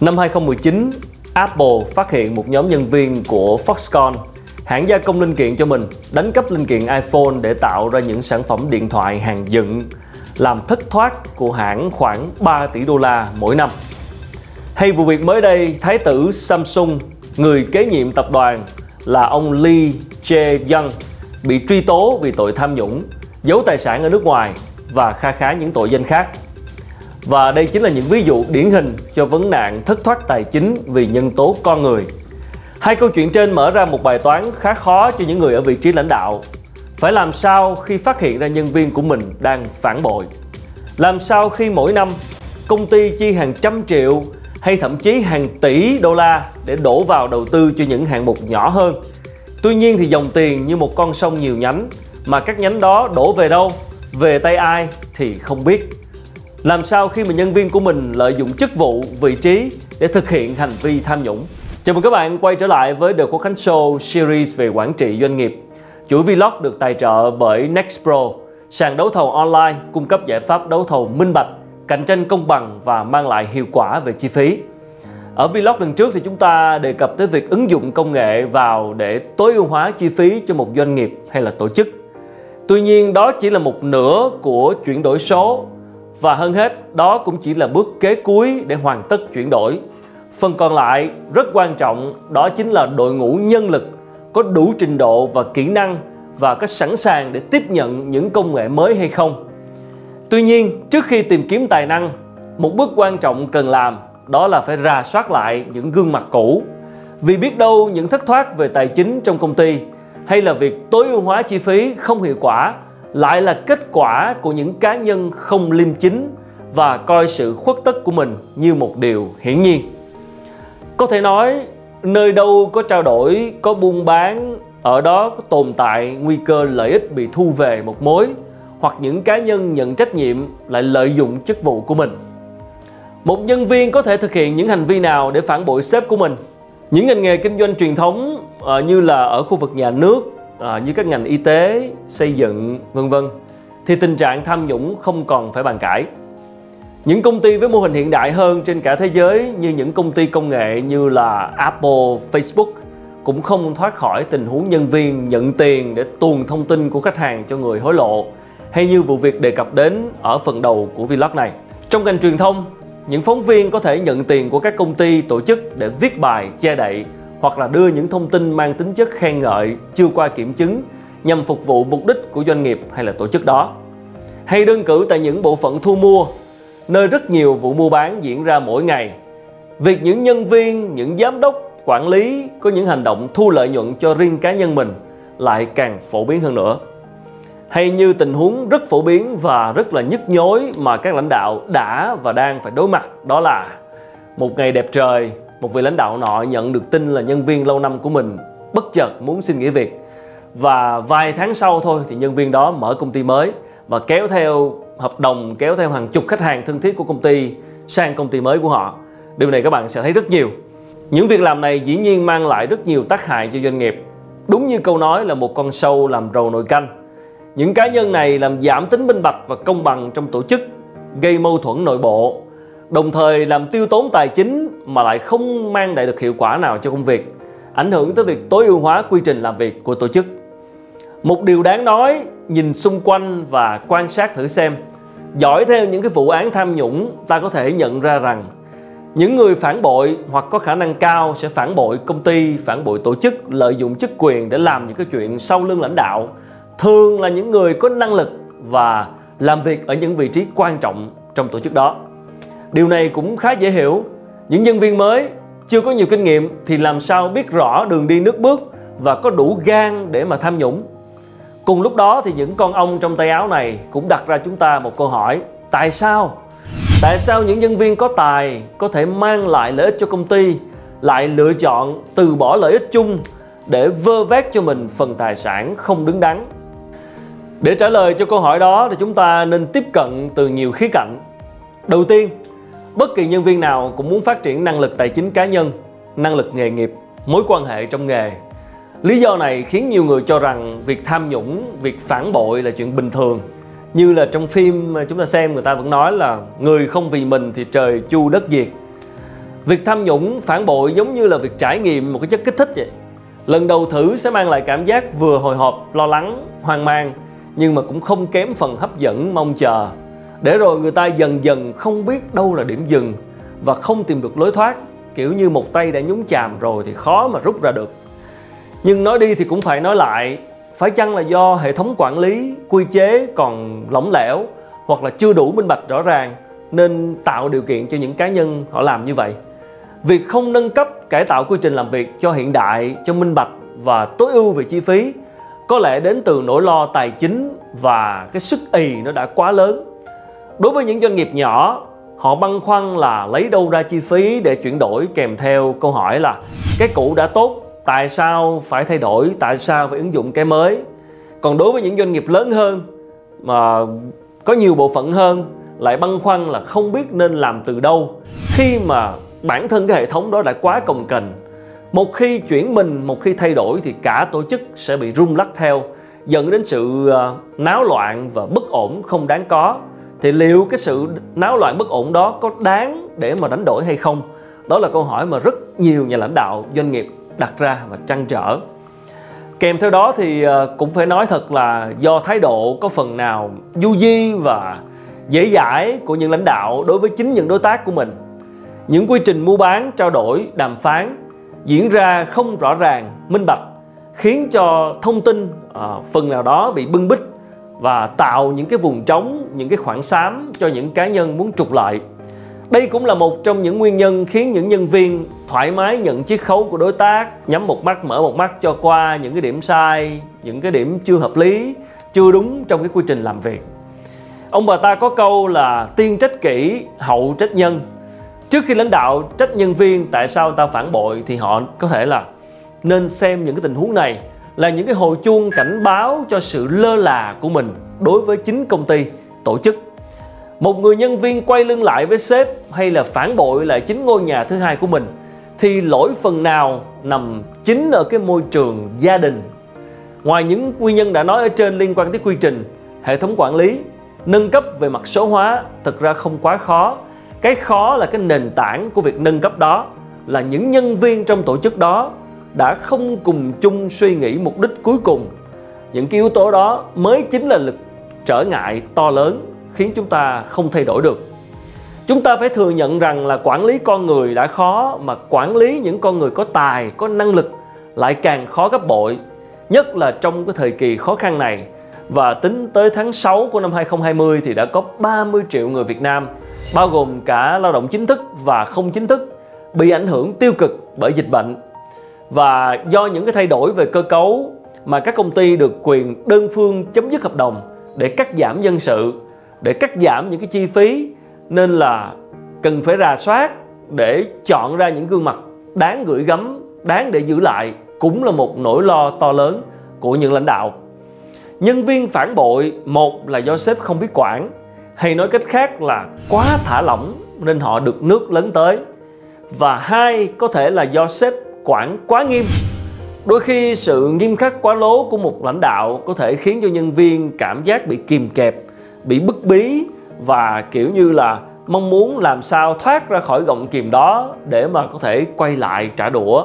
Năm 2019, Apple phát hiện một nhóm nhân viên của Foxconn, hãng gia công linh kiện cho mình, đánh cắp linh kiện iPhone để tạo ra những sản phẩm điện thoại hàng dựng, làm thất thoát của hãng khoảng 3 tỷ đô la mỗi năm. Hay vụ việc mới đây, thái tử Samsung, người kế nhiệm tập đoàn là ông Lee Jae-young bị truy tố vì tội tham nhũng, giấu tài sản ở nước ngoài và kha khá những tội danh khác. Và đây chính là những ví dụ điển hình cho vấn nạn thất thoát tài chính vì nhân tố con người. Hai câu chuyện trên mở ra một bài toán khá khó cho những người ở vị trí lãnh đạo. Phải làm sao khi phát hiện ra nhân viên của mình đang phản bội? Làm sao khi mỗi năm công ty chi hàng trăm triệu hay thậm chí hàng tỷ đô la để đổ vào đầu tư cho những hạng mục nhỏ hơn. Tuy nhiên thì dòng tiền như một con sông nhiều nhánh mà các nhánh đó đổ về đâu, về tay ai thì không biết. Làm sao khi mà nhân viên của mình lợi dụng chức vụ, vị trí để thực hiện hành vi tham nhũng? Chào mừng các bạn quay trở lại với The Quốc Khánh Show series về quản trị doanh nghiệp. Chuỗi vlog được tài trợ bởi Nextpro, sàn đấu thầu online cung cấp giải pháp đấu thầu minh bạch, cạnh tranh công bằng và mang lại hiệu quả về chi phí. Ở vlog lần trước thì chúng ta đề cập tới việc ứng dụng công nghệ vào để tối ưu hóa chi phí cho một doanh nghiệp hay là tổ chức. Tuy nhiên đó chỉ là một nửa của chuyển đổi số và hơn hết đó cũng chỉ là bước kế cuối để hoàn tất chuyển đổi. Phần còn lại rất quan trọng đó chính là đội ngũ nhân lực có đủ trình độ và kỹ năng và có sẵn sàng để tiếp nhận những công nghệ mới hay không. Tuy nhiên, trước khi tìm kiếm tài năng, một bước quan trọng cần làm đó là phải rà soát lại những gương mặt cũ. Vì biết đâu những thất thoát về tài chính trong công ty hay là việc tối ưu hóa chi phí không hiệu quả lại là kết quả của những cá nhân không liêm chính và coi sự khuất tất của mình như một điều hiển nhiên. Có thể nói nơi đâu có trao đổi, có buôn bán, ở đó có tồn tại nguy cơ lợi ích bị thu về một mối hoặc những cá nhân nhận trách nhiệm lại lợi dụng chức vụ của mình. Một nhân viên có thể thực hiện những hành vi nào để phản bội sếp của mình? Những ngành nghề kinh doanh truyền thống ờ, như là ở khu vực nhà nước, à, như các ngành y tế, xây dựng, vân vân thì tình trạng tham nhũng không còn phải bàn cãi. Những công ty với mô hình hiện đại hơn trên cả thế giới như những công ty công nghệ như là Apple, Facebook cũng không thoát khỏi tình huống nhân viên nhận tiền để tuồn thông tin của khách hàng cho người hối lộ hay như vụ việc đề cập đến ở phần đầu của vlog này. Trong ngành truyền thông, những phóng viên có thể nhận tiền của các công ty tổ chức để viết bài che đậy hoặc là đưa những thông tin mang tính chất khen ngợi chưa qua kiểm chứng nhằm phục vụ mục đích của doanh nghiệp hay là tổ chức đó. Hay đơn cử tại những bộ phận thu mua, nơi rất nhiều vụ mua bán diễn ra mỗi ngày. Việc những nhân viên, những giám đốc, quản lý có những hành động thu lợi nhuận cho riêng cá nhân mình lại càng phổ biến hơn nữa hay như tình huống rất phổ biến và rất là nhức nhối mà các lãnh đạo đã và đang phải đối mặt đó là một ngày đẹp trời một vị lãnh đạo nọ nhận được tin là nhân viên lâu năm của mình bất chợt muốn xin nghỉ việc. Và vài tháng sau thôi thì nhân viên đó mở công ty mới và kéo theo hợp đồng kéo theo hàng chục khách hàng thân thiết của công ty sang công ty mới của họ. Điều này các bạn sẽ thấy rất nhiều. Những việc làm này dĩ nhiên mang lại rất nhiều tác hại cho doanh nghiệp. Đúng như câu nói là một con sâu làm rầu nồi canh. Những cá nhân này làm giảm tính minh bạch và công bằng trong tổ chức, gây mâu thuẫn nội bộ, đồng thời làm tiêu tốn tài chính mà lại không mang lại được hiệu quả nào cho công việc, ảnh hưởng tới việc tối ưu hóa quy trình làm việc của tổ chức. Một điều đáng nói, nhìn xung quanh và quan sát thử xem, dõi theo những cái vụ án tham nhũng, ta có thể nhận ra rằng những người phản bội hoặc có khả năng cao sẽ phản bội công ty, phản bội tổ chức, lợi dụng chức quyền để làm những cái chuyện sau lưng lãnh đạo thường là những người có năng lực và làm việc ở những vị trí quan trọng trong tổ chức đó. Điều này cũng khá dễ hiểu. Những nhân viên mới chưa có nhiều kinh nghiệm thì làm sao biết rõ đường đi nước bước và có đủ gan để mà tham nhũng. Cùng lúc đó thì những con ong trong tay áo này cũng đặt ra chúng ta một câu hỏi. Tại sao? Tại sao những nhân viên có tài có thể mang lại lợi ích cho công ty lại lựa chọn từ bỏ lợi ích chung để vơ vét cho mình phần tài sản không đứng đắn để trả lời cho câu hỏi đó thì chúng ta nên tiếp cận từ nhiều khía cạnh. Đầu tiên, bất kỳ nhân viên nào cũng muốn phát triển năng lực tài chính cá nhân, năng lực nghề nghiệp, mối quan hệ trong nghề. Lý do này khiến nhiều người cho rằng việc tham nhũng, việc phản bội là chuyện bình thường. Như là trong phim chúng ta xem người ta vẫn nói là người không vì mình thì trời chu đất diệt. việc tham nhũng phản bội giống như là việc trải nghiệm một cái chất kích thích vậy lần đầu thử sẽ mang lại cảm giác vừa hồi hộp lo lắng hoang mang nhưng mà cũng không kém phần hấp dẫn mong chờ để rồi người ta dần dần không biết đâu là điểm dừng và không tìm được lối thoát, kiểu như một tay đã nhúng chàm rồi thì khó mà rút ra được. Nhưng nói đi thì cũng phải nói lại, phải chăng là do hệ thống quản lý, quy chế còn lỏng lẻo hoặc là chưa đủ minh bạch rõ ràng nên tạo điều kiện cho những cá nhân họ làm như vậy? Việc không nâng cấp cải tạo quy trình làm việc cho hiện đại, cho minh bạch và tối ưu về chi phí có lẽ đến từ nỗi lo tài chính và cái sức ì nó đã quá lớn đối với những doanh nghiệp nhỏ, họ băn khoăn là lấy đâu ra chi phí để chuyển đổi kèm theo câu hỏi là cái cũ đã tốt, tại sao phải thay đổi, tại sao phải ứng dụng cái mới? Còn đối với những doanh nghiệp lớn hơn, mà có nhiều bộ phận hơn, lại băn khoăn là không biết nên làm từ đâu. Khi mà bản thân cái hệ thống đó đã quá cồng kềnh, một khi chuyển mình, một khi thay đổi thì cả tổ chức sẽ bị rung lắc theo, dẫn đến sự ờ, náo loạn và bất ổn không đáng có thì liệu cái sự náo loạn bất ổn đó có đáng để mà đánh đổi hay không? Đó là câu hỏi mà rất nhiều nhà lãnh đạo doanh nghiệp đặt ra và trăn trở. Kèm theo đó thì ờ, cũng phải nói thật là do thái độ có phần nào du di và dễ dãi của những lãnh đạo đối với chính những đối tác của mình. Những quy trình mua bán, trao đổi, đàm phán diễn ra không rõ ràng, minh bạch, khiến cho thông tin ờ, phần nào đó bị bưng bít và tạo những cái vùng trống, những cái khoảng xám cho những cá nhân muốn trục lợi đây cũng là một trong những nguyên nhân khiến những nhân viên thoải mái nhận chiếc khấu của đối tác, nhắm một mắt, mở một mắt cho qua những cái điểm sai, những cái điểm chưa hợp lý, chưa đúng trong cái quy trình làm việc. Ông bà ta có câu là tiên trách kỹ hậu trách nhân trước khi lãnh đạo trách nhân viên, tại sao ta phản bội thì họ có thể là nên xem những cái tình huống này là những cái hồi chuông cảnh báo cho sự lơ là của mình đối với chính công ty, tổ chức. Một người nhân viên quay lưng lại với sếp hay là phản bội lại chính ngôi nhà thứ hai của mình thì lỗi phần nào nằm chính ở cái môi trường gia đình. Ngoài những nguyên nhân đã nói ở trên liên quan tới quy trình, hệ thống quản lý, nâng cấp về mặt số hóa thực ra không quá khó. Cái khó là cái nền tảng của việc nâng cấp đó, là những nhân viên trong tổ chức đó đã không cùng chung suy nghĩ mục đích cuối cùng. Những cái yếu tố đó mới chính là lực trở ngại to lớn, khiến chúng ta không thay đổi được. Chúng ta phải thừa nhận rằng là quản lý con người đã khó, mà quản lý những con người có tài, có năng lực lại càng khó gấp bội, nhất là trong cái thời kỳ khó khăn này. Và tính tới tháng 6 của năm 2020 thì đã có 30 triệu người Việt Nam, bao gồm cả lao động chính thức và không chính thức, bị ảnh hưởng tiêu cực bởi dịch bệnh và do những cái thay đổi về cơ cấu mà các công ty được quyền đơn phương chấm dứt hợp đồng để cắt giảm nhân sự, để cắt giảm những cái chi phí, nên là cần phải rà soát để chọn ra những gương mặt đáng gửi gắm, đáng để giữ lại cũng là một nỗi lo to lớn của những lãnh đạo. Nhân viên phản bội, một là do sếp không biết quản, hay nói cách khác là quá thả lỏng nên họ được nước lấn tới. Và hai có thể là do sếp quản quá nghiêm. Đôi khi sự nghiêm khắc quá lố của một lãnh đạo có thể khiến cho nhân viên cảm giác bị kìm kẹp, bị bức bí và, kiểu như là, mong muốn làm sao thoát ra khỏi gọng kìm đó để mà có thể quay lại trả đũa.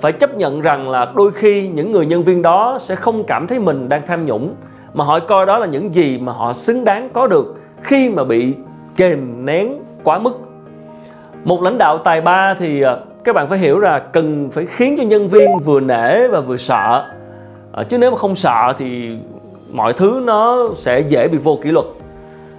Phải chấp nhận rằng là đôi khi những người nhân viên đó sẽ không cảm thấy mình đang tham nhũng, mà họ coi đó là những gì mà họ xứng đáng có được khi mà bị kềm nén quá mức. Một lãnh đạo tài ba thì à, các bạn phải hiểu là cần phải khiến cho nhân viên vừa nể và vừa sợ. À, chứ nếu mà không sợ thì mọi thứ nó sẽ dễ bị vô kỷ luật.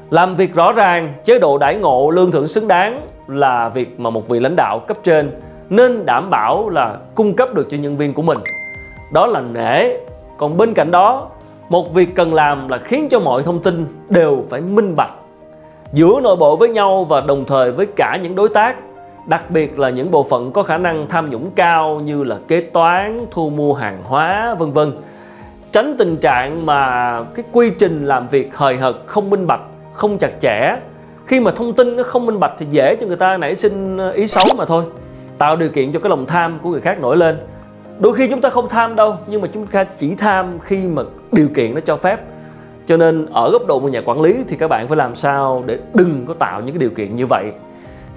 Làm việc rõ ràng chế độ đãi ngộ lương thưởng xứng đáng là việc mà một vị lãnh đạo cấp trên nên đảm bảo là cung cấp được cho nhân viên của mình. Đó là nể. Còn bên cạnh đó một việc cần làm là khiến cho mọi thông tin đều phải minh bạch giữa nội bộ với nhau và đồng thời với cả những đối tác đặc biệt là những bộ phận có khả năng tham nhũng cao như là kế toán, thu mua hàng hóa, vân vân. Tránh tình trạng mà cái quy trình làm việc hời hợt, không minh bạch, không chặt chẽ. Khi mà thông tin nó không minh bạch thì dễ cho người ta nảy sinh ờ, ý xấu mà thôi, tạo điều kiện cho cái lòng tham của người khác nổi lên. Đôi khi chúng ta không tham đâu, nhưng mà chúng ta chỉ tham khi mà điều kiện nó cho phép. Cho nên ở góc độ một nhà quản lý thì các bạn phải làm sao để đừng có tạo những cái điều kiện như vậy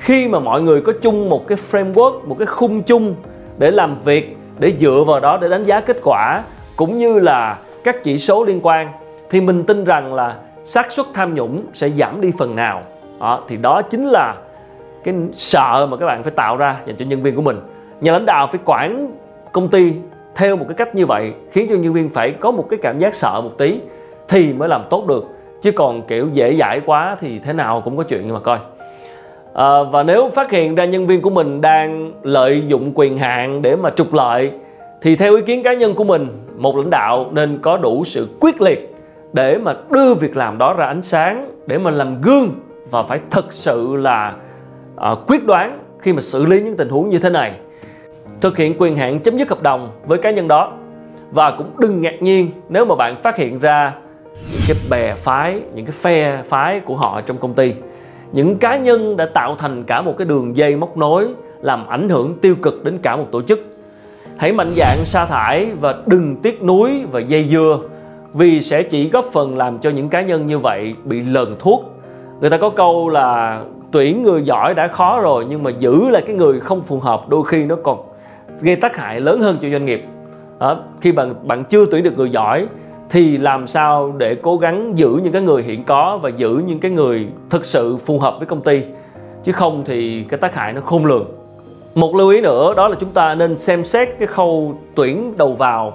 khi mà mọi người có chung một cái framework một cái khung chung để làm việc để dựa vào đó để đánh giá kết quả cũng như là các chỉ số liên quan thì mình tin rằng là xác suất tham nhũng sẽ giảm đi phần nào. Đó, thì đó chính là cái sợ mà các bạn phải tạo ra dành cho nhân viên của mình. Nhà lãnh đạo phải quản công ty theo một cái cách như vậy khiến cho nhân viên phải có một cái cảm giác sợ một tí thì mới làm tốt được. Chứ còn kiểu dễ dãi quá thì thế nào cũng có chuyện mà coi à, và nếu phát hiện ra nhân viên của mình đang lợi dụng quyền hạn để mà trục lợi thì theo ý kiến cá nhân của mình một lãnh đạo nên có đủ sự quyết liệt để mà đưa việc làm đó ra ánh sáng để mà làm gương và phải thật sự là à, quyết đoán khi mà xử lý những tình huống như thế này. Thực hiện quyền hạn chấm dứt hợp đồng với cá nhân đó. Và cũng đừng ngạc nhiên nếu mà bạn phát hiện ra những cái bè phái những cái phe phái của họ trong công ty những cá nhân đã tạo thành cả một cái đường dây móc nối làm ảnh hưởng tiêu cực đến cả một tổ chức. Hãy mạnh dạn sa thải và đừng tiếc nuối và dây dưa vì sẽ chỉ góp phần làm cho những cá nhân như vậy bị lờn thuốc. Người ta có câu là tuyển người giỏi đã khó rồi nhưng mà giữ lại cái người không phù hợp đôi khi nó còn gây tác hại lớn hơn cho doanh nghiệp. Đó, khi bạn bạn chưa tuyển được người giỏi thì làm sao để cố gắng giữ những cái người hiện có và giữ những cái người thực sự phù hợp với công ty? Chứ không thì cái tác hại nó khôn lường. Một lưu ý nữa, đó là chúng ta nên xem xét cái khâu tuyển đầu vào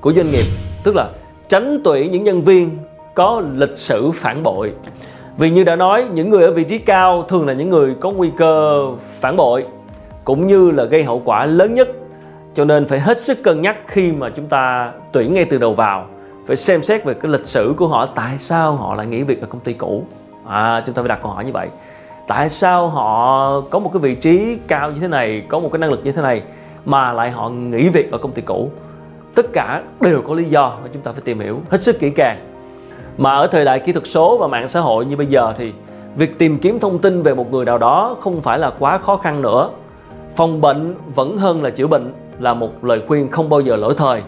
của doanh nghiệp. Tức là tránh tuyển những nhân viên có lịch sử phản bội. Vì như đã nói, những người ở vị trí cao thường là những người có nguy cơ phản bội, cũng như là gây hậu quả lớn nhất. Cho nên phải hết sức cân nhắc khi mà chúng ta tuyển ngay từ đầu vào phải xem xét về cái lịch sử của họ tại sao họ lại nghỉ việc ở công ty cũ. À, chúng ta phải đặt câu hỏi như vậy. Tại sao họ có một cái vị trí cao như thế này có một cái năng lực như thế này mà lại họ nghỉ việc ở công ty cũ? Tất cả đều có lý do mà chúng ta phải tìm hiểu hết sức kỹ càng. Mà ở thời đại kỹ thuật số và mạng xã hội như bây giờ thì việc tìm kiếm thông tin về một người nào đó không phải là quá khó khăn nữa. Phòng bệnh vẫn hơn là chữa bệnh là một lời khuyên không bao giờ lỗi thời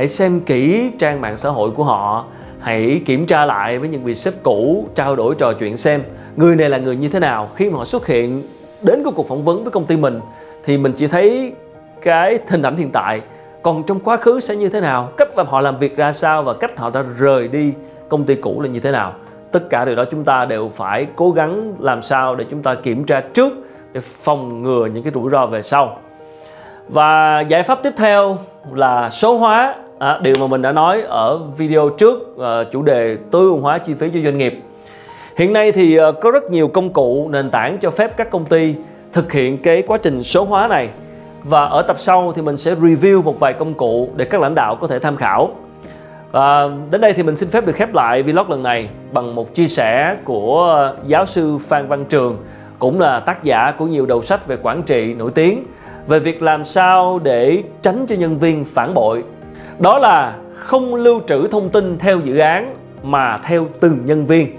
hãy xem kỹ trang mạng xã hội của họ. Hãy kiểm tra lại với những vị sếp cũ, trao đổi trò chuyện xem người này là người như thế nào khi mà họ xuất hiện đến cái cuộc phỏng vấn với công ty mình. Thì mình chỉ thấy cái hình ảnh hiện tại. Còn trong quá khứ sẽ như thế nào? Cách làm họ làm việc ra sao và cách họ đã rời đi công ty cũ là như thế nào? Tất cả điều đó chúng ta đều phải cố gắng làm sao để chúng ta kiểm tra trước để phòng ngừa những cái rủi ro về sau. Và giải pháp tiếp theo là số hóa à, điều mà mình đã nói ở video trước à, chủ đề tối ưu hóa chi phí cho doanh nghiệp. Hiện nay thì à, có rất nhiều công cụ nền tảng cho phép các công ty thực hiện cái quá trình số hóa này. Và ở tập sau thì mình sẽ review một vài công cụ để các lãnh đạo có thể tham khảo. Và đến đây thì mình xin phép được khép lại vlog lần này bằng một chia sẻ của giáo sư Phan Văn Trường cũng là tác giả của nhiều đầu sách về quản trị nổi tiếng về việc làm sao để tránh cho nhân viên phản bội đó là không lưu trữ thông tin theo dự án mà theo từng nhân viên.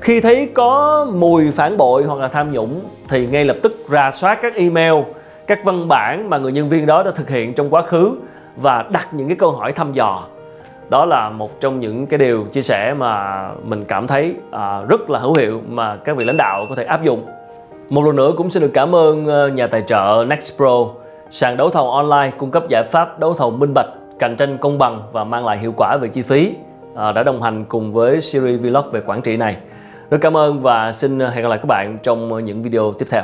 Khi thấy có mùi phản bội hoặc là tham nhũng thì ngay lập tức ra soát các email các văn bản mà người nhân viên đó đã thực hiện trong quá khứ và đặt những cái câu hỏi thăm dò. Đó là một trong những cái điều chia sẻ mà mình cảm thấy à, rất là hữu hiệu mà các vị lãnh đạo có thể áp dụng. Một lần nữa cũng xin được cảm ơn ờ, nhà tài trợ Nextpro, sàn đấu thầu online cung cấp giải pháp đấu thầu minh bạch, cạnh tranh công bằng và mang lại hiệu quả về chi phí à, đã đồng hành cùng với series vlog về quản trị này. Rất cảm ơn và xin hẹn gặp lại các bạn trong những video tiếp theo.